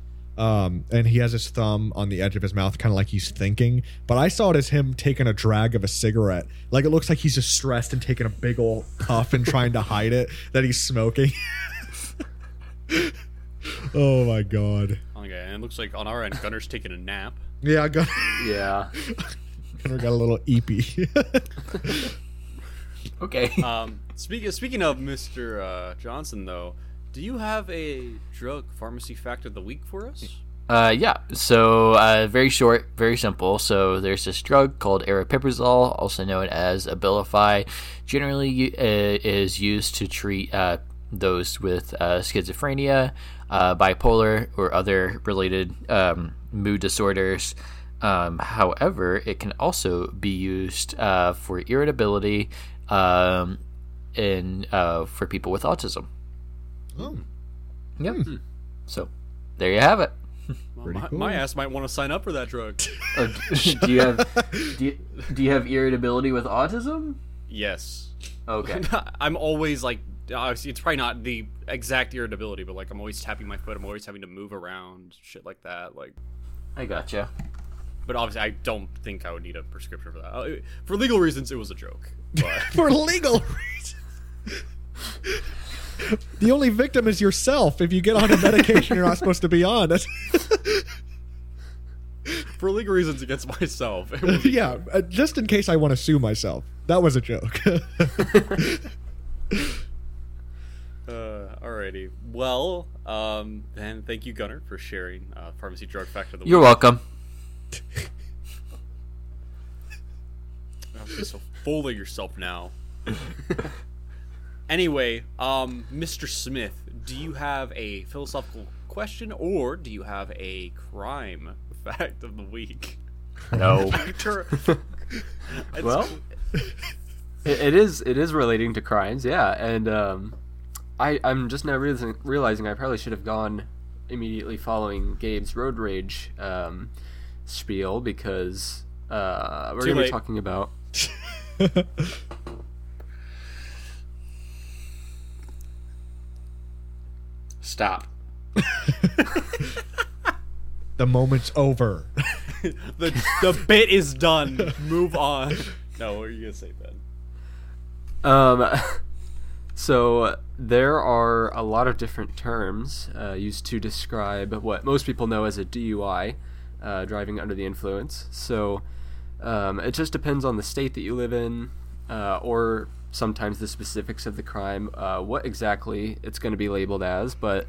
um, and he has his thumb on the edge of his mouth kind of like he's thinking but i saw it as him taking a drag of a cigarette like it looks like he's just stressed and taking a big old puff and trying to hide it that he's smoking oh my god Okay, and it looks like on our end, Gunner's taking a nap. yeah i got Yeah. Gunner got a little eepy Okay. Um, speaking speaking of Mr. Uh, Johnson, though, do you have a drug pharmacy fact of the week for us? Uh, yeah. So, uh, very short, very simple. So, there's this drug called aripiprazole, also known as Abilify. Generally, uh, is used to treat uh, those with uh, schizophrenia, uh, bipolar, or other related um, mood disorders. Um, however, it can also be used uh, for irritability um, for people with autism. Oh, Yep. So, there you have it. Well, my, cool. my ass might want to sign up for that drug. Oh, d- do you have do you, do you have irritability with autism? yes. Okay. I'm always like, obviously, it's probably not the exact irritability, but like, I'm always tapping my foot. I'm always having to move around, shit like that. Like, I gotcha. but obviously, I don't think I would need a prescription for that. Uh, For legal reasons, it was a joke. But for legal reasons. The only victim is yourself if you get on a medication you're not supposed to be on. That's, for legal reasons against myself, it would be yeah, uh, just in case I want to sue myself. That was a joke. Uh, alrighty. Well, um, then thank you, Gunner, for sharing uh, pharmacy drug fact of the You're week. welcome. Don't be so full of yourself now. Anyway, um, Mr. Smith, do you have a philosophical question or do you have a crime fact of the week? No. It's- Well, it, it is it is relating to crimes, yeah. And um, I I'm just now realizing, realizing I probably should have gone immediately following Gabe's road rage um, spiel because uh, we're Too going to be talking about Stop. the moment's over. the the bit is done. Move on. No, what are you gonna say, Ben? Um, so there are a lot of different terms uh, used to describe what most people know as a DUI, uh, driving under the influence. So um, it just depends on the state that you live in, uh, or sometimes the specifics of the crime, uh, what exactly it's going to be labeled as. But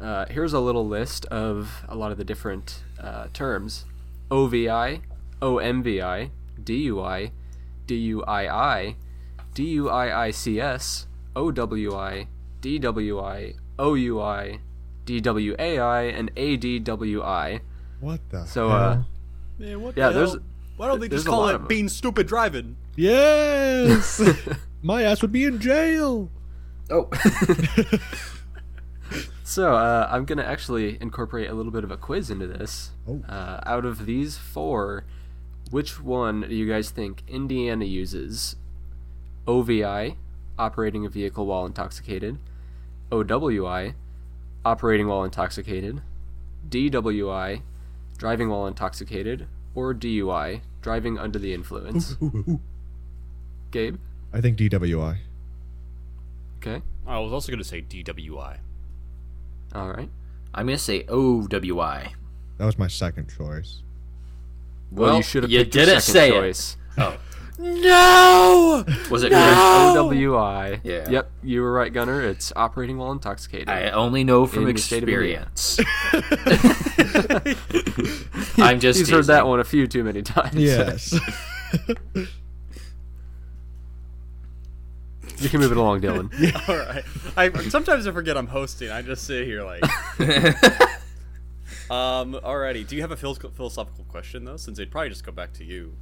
uh, here's a little list of a lot of the different uh, terms: OVI, OMVI, DUI, DUII. DUIICS, OWI, DWI, OUI, DWAI, and ADWI. What the? So, hell? uh, Man, what Yeah, the there's- hell? Why don't they just call it being stupid driving? yes, my ass would be in jail. Oh, So uh, I'm gonna actually incorporate a little bit of a quiz into this. Oh. Uh, out of these four, which one do you guys think Indiana uses? OVI, operating a vehicle while intoxicated. OWI, operating while intoxicated. DWI, driving while intoxicated. Or DUI, driving under the influence. Gabe? I think DWI. Okay. Oh, I was also going to say DWI. All right. I'm gonna say OWI. That was my second choice. Well, Well, you should have you picked your didn't second say it. Oh, No! was it? OWI. Yeah. Yep, you were right, Gunner. It's operating while intoxicated. I only know from In the state of Indiana. experience. I'm just. He's heard that one a few too many times. Yes. you can move it along, Dylan. yeah. All right. I sometimes I forget I'm hosting. I just sit here like. um. Alrighty. Do you have a philosophical question though? Since they'd probably just go back to you.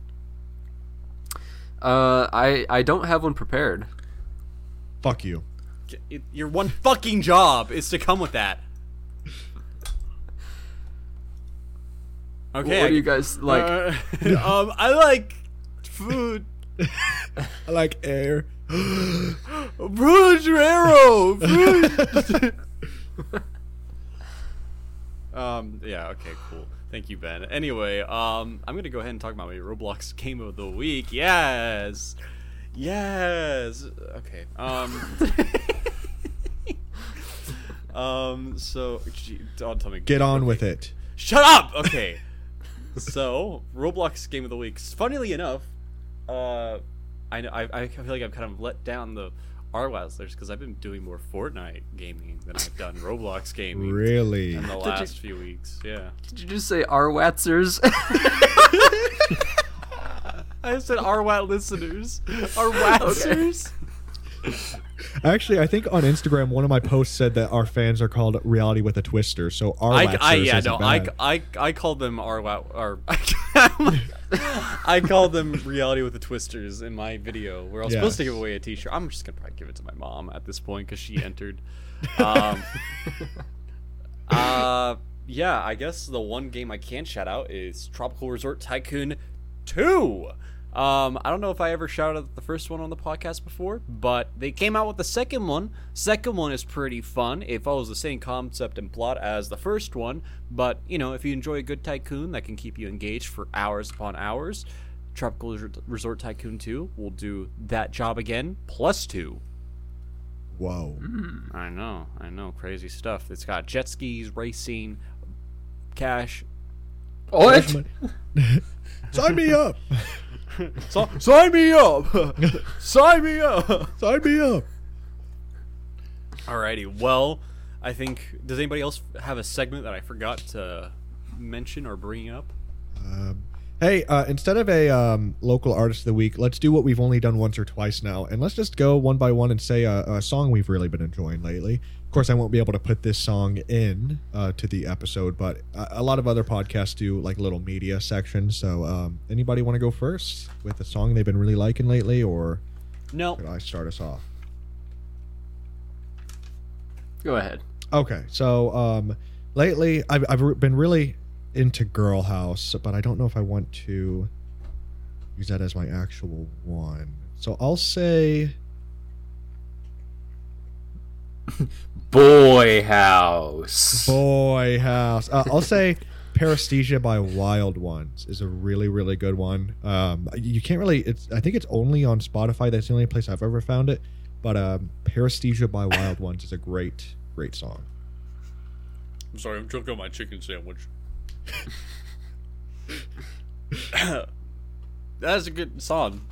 Uh, I I don't have one prepared. Fuck you. It- Your one fucking job is to come with that. Okay. what do you guys like? Uh, um. I like food. I like air. Bruce Arrow. um. Yeah. Okay. Cool. Thank you, Ben. Anyway, um, I'm gonna go ahead and talk about my Roblox game of the week. Yes. Yes. Okay. Um. um. So, gee, don't tell me. Get on with it. Shut up. Okay. so Roblox game of the week. Funnily enough, uh, I know I, I feel like I've kind of let down the R-Wowzers because I've been doing more Fortnite gaming than I've done Roblox gaming Really? in the you- last few weeks. Yeah. Did you just say Arwatzers? I said R-Wat listeners. R-Watzers. Actually, I think on Instagram, one of my posts said that our fans are called Reality with a Twister. So our I, I yeah no I. I I called them R or I called them reality with the twisters in my video where I was supposed to give away a T-shirt. I'm just gonna probably give it to my mom at this point because she entered. Um, uh, yeah, I guess the one game I can shout out is Tropical Resort Tycoon Two. Um, I don't know if I ever shouted out the first one on the podcast before, but they came out with the second one. Second one is pretty fun. It follows the same concept and plot as the first one, but you know, if you enjoy a good tycoon that can keep you engaged for hours upon hours, Tropical Resort- Resort Tycoon 2 will do that job again, plus two. Whoa. I know, I know, crazy stuff. It's got jet skis, racing, cash. What? Sign me up. So, sign me up! sign me up! Sign me up. Alrighty, well, I think. Does anybody else have a segment that I forgot to mention or bring up? Um, hey, uh, instead of a um, local artist of the week, let's do what we've only done once or twice now, and let's just go one by one and say a, a song we've really been enjoying lately. Of course, I won't be able to put this song in uh, to the episode, but a, a lot of other podcasts do like little media sections. So, um, anybody want to go first with a song they've been really liking lately, or No. should I start us off? Go ahead. Okay, so um, lately I've, I've been really into Girl House, but I don't know if I want to use that as my actual one. So I'll say Boy House. Boy House. Uh, I'll say Paresthesia by Wild Ones is a really really good one. Um, you can't really. It's I think it's only on Spotify. That's the only place I've ever found it. But um, Paresthesia by Wild Ones is a great great song. I'm sorry, I'm choking on my chicken sandwich. That's a good song.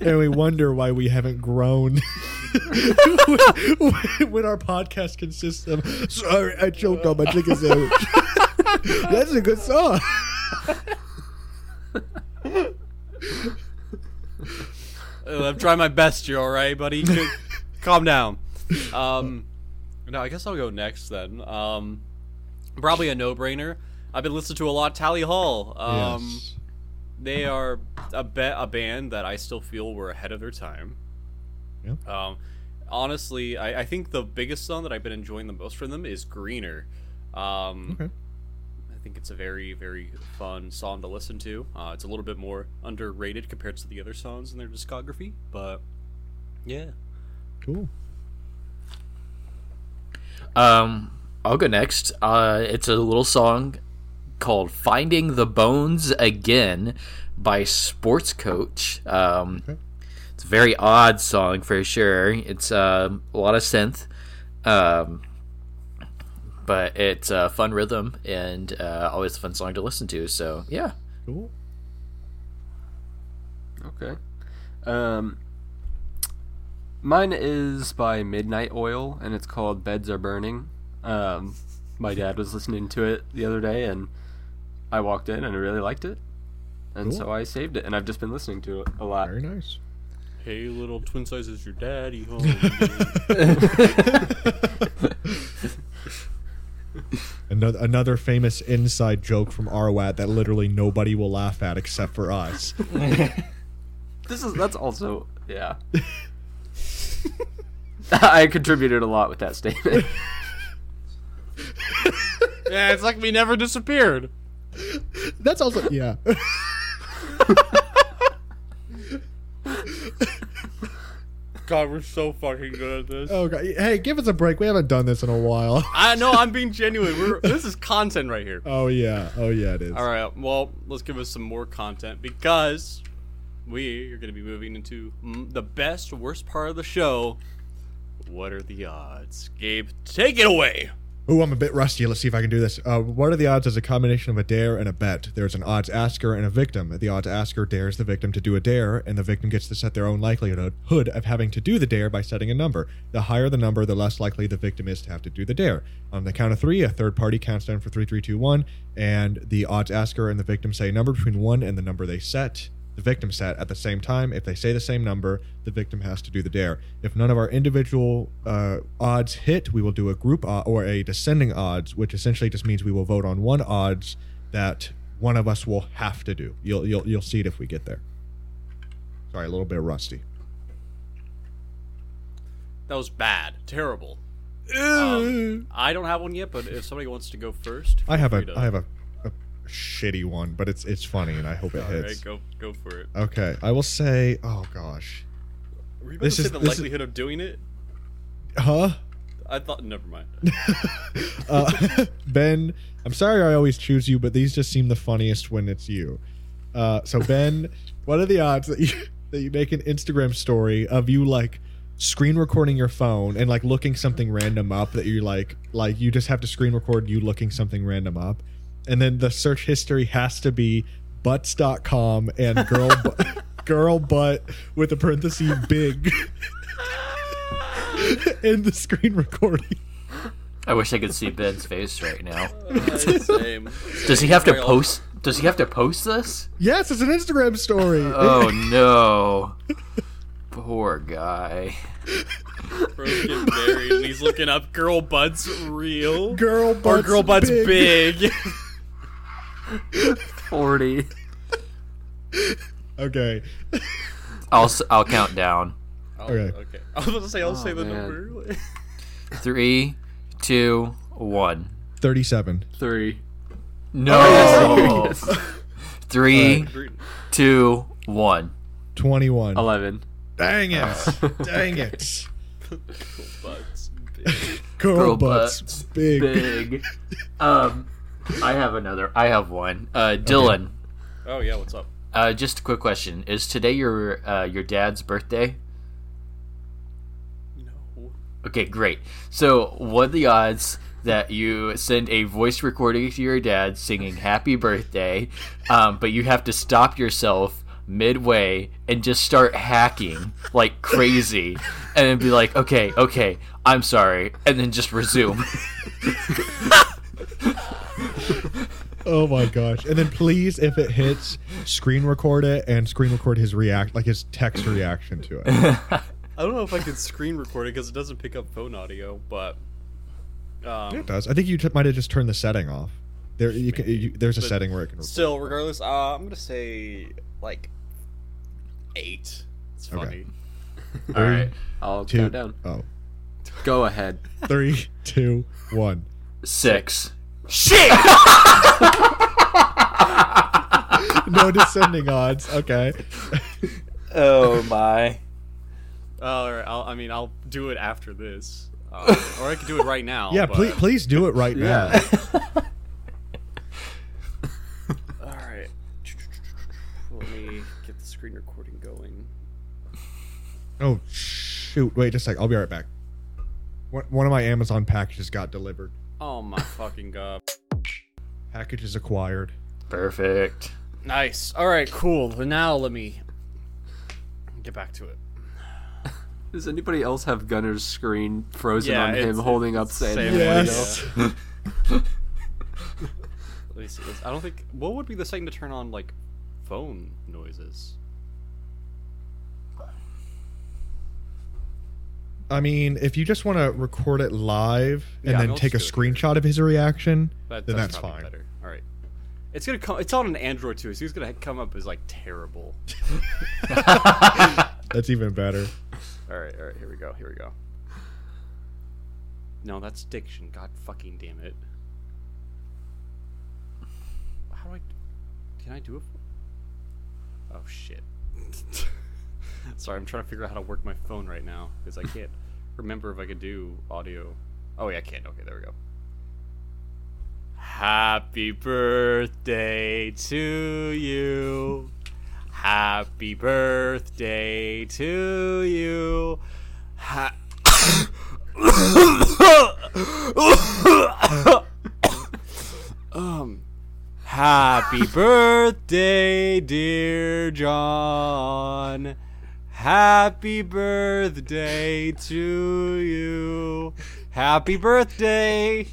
and we wonder why we haven't grown when our podcast consists of sorry i choked on my chicken sandwich that's a good song I'm trying my best. You all right, buddy? Calm down. Um, No, I guess I'll go next then. Um, probably a no-brainer. I've been listening to a lot. Tally Hall. Um, yes. they are a ba- a band that I still feel were ahead of their time. Yeah. Um, honestly, I, I think the biggest song that I've been enjoying the most from them is Greener. Um, Okay. I think it's a very, very fun song to listen to. Uh, it's a little bit more underrated compared to the other songs in their discography, but yeah. Cool. Um, I'll go next. Uh, it's a little song called "Finding the Bones Again" by Sports Coach. Um, Okay. It's a very odd song for sure. It's um a lot of synth, um, but it's a fun rhythm and uh, always a fun song to listen to. So yeah, Cool. Okay. Um, mine is by Midnight Oil, and it's called "Beds Are Burning." Um, my dad was listening to it the other day, and I walked in and I really liked it, and Cool. so I saved it, and I've just been listening to it a lot. Very nice. Hey, little twin size is your daddy home. Another another famous inside joke from Arwat that literally nobody will laugh at except for us. This is that's also yeah. I contributed a lot with that statement. yeah, it's like we never disappeared. That's also yeah. God, we're so fucking good at this. Oh god. Hey, give us a break. We haven't done this in a while. I know I'm being genuine. We're this is content right here. Oh yeah. Oh yeah, it is. All right. Well, let's give us some more content because we are going to be moving into the best, worst part of the show. What are the odds? Gabe, take it away. Ooh, I'm a bit rusty. Let's see if I can do this. Uh, what are the odds as a combination of a dare and a bet? There's an odds asker and a victim. The odds asker dares the victim to do a dare, and the victim gets to set their own likelihood hood of having to do the dare by setting a number. The higher the number, the less likely the victim is to have to do the dare. On the count of three, a third party counts down for three, three, two, one, and the odds asker and the victim say a number between one and the number they set. The victim set at the same time. If they say the same number, the victim has to do the dare. If none of our individual uh, odds hit, we will do a group o- or a descending odds, which essentially just means we will vote on one odds that one of us will have to do. You'll you'll you'll see it if we get there. Sorry, a little bit rusty. That was bad. Terrible. Um, I don't have one yet, but if somebody wants to go first, I have a I have a shitty one, but it's it's funny and I hope it All right, hits. go go for it. Okay, I will say. Oh gosh, Were you about This to say is- the this is- likelihood of doing it? huh? I thought. Never mind. uh, Ben, I'm sorry I always choose you, but these just seem the funniest when it's you. Uh, so Ben, what are the odds that you that you make an Instagram story of you like screen recording your phone and like looking something random up that you're like like you just have to screen record you looking something random up, and then the search history has to be butts.com and girl bu- girl butt with a parenthesis big in the screen recording. I wish I could see Ben's face right now. Uh, same. Does he have to post? Does he have to post this? Yes, it's an Instagram story. Oh no, poor guy. Bro's getting buried, and he's looking up girl butts real girl butts or butts girl butts big. big. Forty. Okay. I'll s- I'll count down. Oh, Okay. okay. I was about to say I'll say the man. number. Three, two, one. 37. Three. No. Three, Green. two, one. 21. Eleven. Dang it. Dang it. Butts big. Girl, Girl butts, butts big. Big. Um, I have another. I have one. Uh, Dylan. Oh yeah, what's up? Uh, just a quick question: Is today your uh, your dad's birthday? No. Okay, great. So, what are the odds that you send a voice recording to your dad singing "Happy Birthday," um, but you have to stop yourself midway and just start hacking like crazy, and then be like, "Okay, okay, I'm sorry," and then just resume. Oh my gosh. And then please, if it hits, screen record it and screen record his react, like his text reaction to it. I don't know if I could screen record it because it doesn't pick up phone audio, but Um, It does. I think you t- might have just turned the setting off. There, you can, you, there's a But setting where it can. Record. Still, regardless, uh, I'm gonna say like eight. It's Okay. funny. All right, I'll two, count down. Oh, Go ahead. three, two, one. Six. Shit! No descending odds. Okay. Oh my. All right. I'll, I mean, I'll do it after this, uh, or I could do it right now. Yeah, but- please, please do it right now. All right. Let me get the screen recording going. Oh shoot! Wait just a sec. I'll be right back. One, one of my Amazon packages got delivered. Oh my fucking god. Packages acquired. Perfect. Nice. All right. Cool. But now let me get back to it. Does anybody else have Gunner's screen frozen Yeah, on him it's- holding up it's saying same Yes. Let me see this. I don't think. What would be the setting to turn on like phone noises? I mean, if you just want to record it live and Yeah, then I'll take a screenshot of his reaction, That, then that's probably fine. Better. All right. It's gonna come. It's on an Android too, so it's gonna come up as like terrible. That's even better. All right. All right. Here we go. Here we go. No, that's diction. God fucking damn it. How do I? Can I do it? Oh shit. Sorry, I'm trying to figure out how to work my phone right now because I can't remember if I could do audio. Oh yeah, I can. Okay, there we go. Happy birthday to you. Happy birthday to you. Ha- um, happy birthday, dear John. Happy birthday to you. Happy birthday.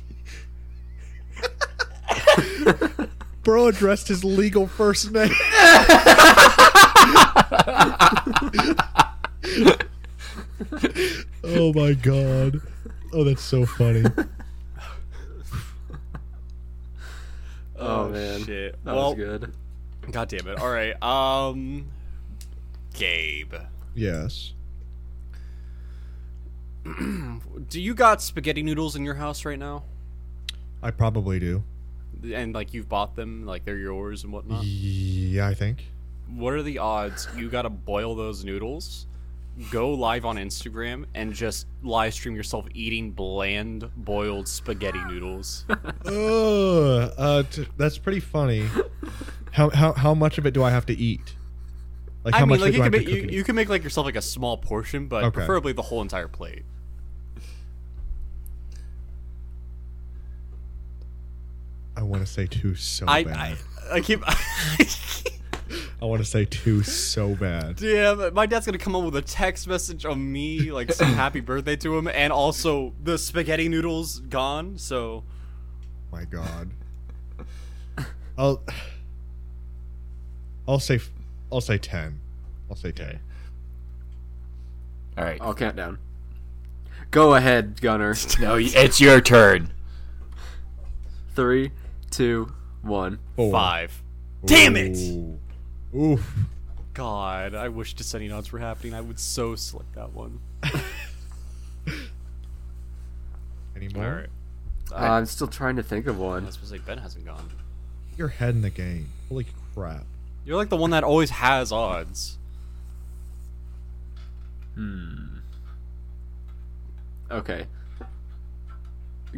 Bro addressed his legal first name. oh my god. Oh, that's so funny. Oh, man. Shit. That well, was good. God damn it. All right. Um, Gabe, Yes. do you got spaghetti noodles in your house right now? I probably do. And like you've bought them, like they're yours and whatnot. Yeah, I think. What are the odds you gotta boil those noodles, go live on Instagram, and just live stream yourself eating bland boiled spaghetti noodles? Ugh, uh, t- that's pretty funny. How, how how much of it do I have to eat? Like how I mean, much like you can make you, you can make like yourself like a small portion, but Okay. preferably the whole entire plate. I want to say two so I bad. I, I keep. I want to say two so bad. Damn, my dad's gonna come up with a text message of me like some happy birthday to him, and also the spaghetti noodles gone. So My God. I'll I'll say I'll say ten. I'll say ten. All right. I'll count down. Go ahead, Gunner. No, it's your turn. Three, two, one. Four. five. Damn it! Ooh. Oof. God, I wish descending odds were happening. I would so select that one. Any more? right. Uh, I'm still trying to think of I one. was supposed to say Ben hasn't gone. Your head in the game. Holy crap. You're like the one that always has odds. Hmm. Okay.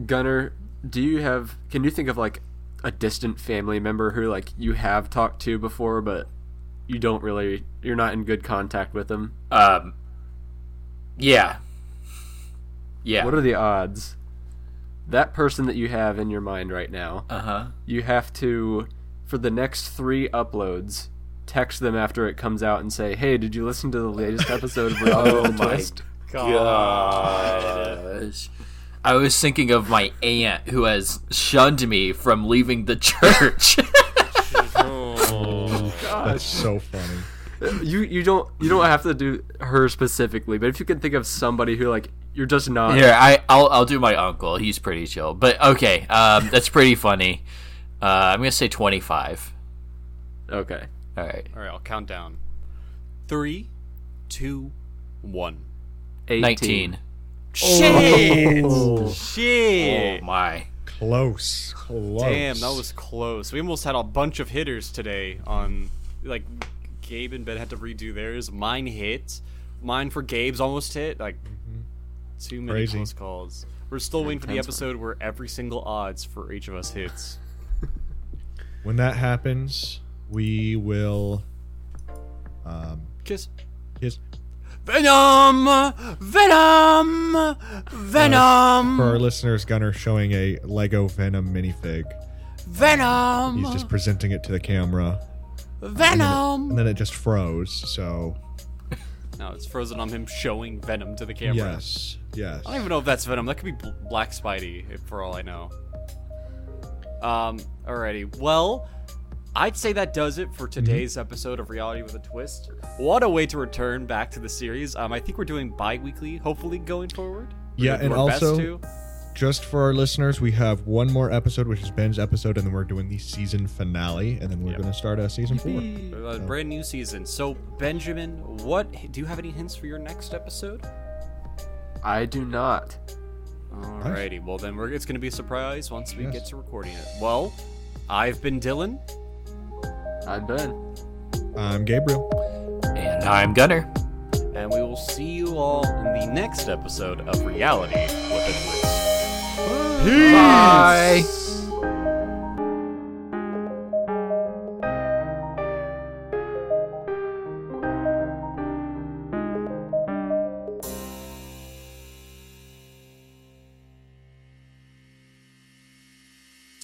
Gunner, do you have can you think of like a distant family member who like you have talked to before but you don't really you're not in good contact with them? Um. Yeah. Yeah. What are the odds? That person that you have in your mind right now, uh huh. you have to for the next 3 uploads text them after it comes out and say, "Hey, did you listen to the latest episode of Reality Oh the my Twist?" Gosh. I was thinking of my aunt who has shunned me from leaving the church. Oh, That's so funny. you you don't you don't have to do her specifically, but if you can think of somebody who like You're just not. Here, I I'll I'll do my uncle. He's pretty chill. But okay, um, that's pretty funny. Uh, I'm gonna say 25. Okay. All right, All right, I'll count down. Three, two, one. 18. 19. Shit! Oh Shit! my. Close. Close. Damn, that was close. We almost had a bunch of hitters today. On like, Gabe and Ben had to redo theirs. Mine hit. Mine for Gabe's almost hit. Like, too many Crazy. close calls. We're still waiting for the episode where every single odds for each of us hits. When that happens, we will. Um, Kiss. kiss. Venom! Venom! Venom! For our listeners, Gunner showing a Lego Venom minifig. Venom! He's just presenting it to the camera, Venom! and then it just froze. So No, it's frozen on him showing Venom to the camera. yes, yes. I don't even know if that's Venom. That could be Black Spidey, for all I know. Um, alrighty. Well, I'd say that does it for today's episode of Reality with a Twist. What a way to return back to the series. Um, I think we're doing bi-weekly, hopefully, going forward. We're Yeah, and also- Just for our listeners, we have one more episode, which is Ben's episode, and then we're doing the season finale, and then we're Yep. going to start a season four. A brand new season. So, Benjamin, what do you have any hints for your next episode? I do not. Alrighty, well then we're, it's going to be a surprise once we Yes. get to recording it. Well, I've been Dylan. I've been. I'm Gabriel. And I'm Gunner. and we will see you all in the next episode of Reality with a Twist. Bye.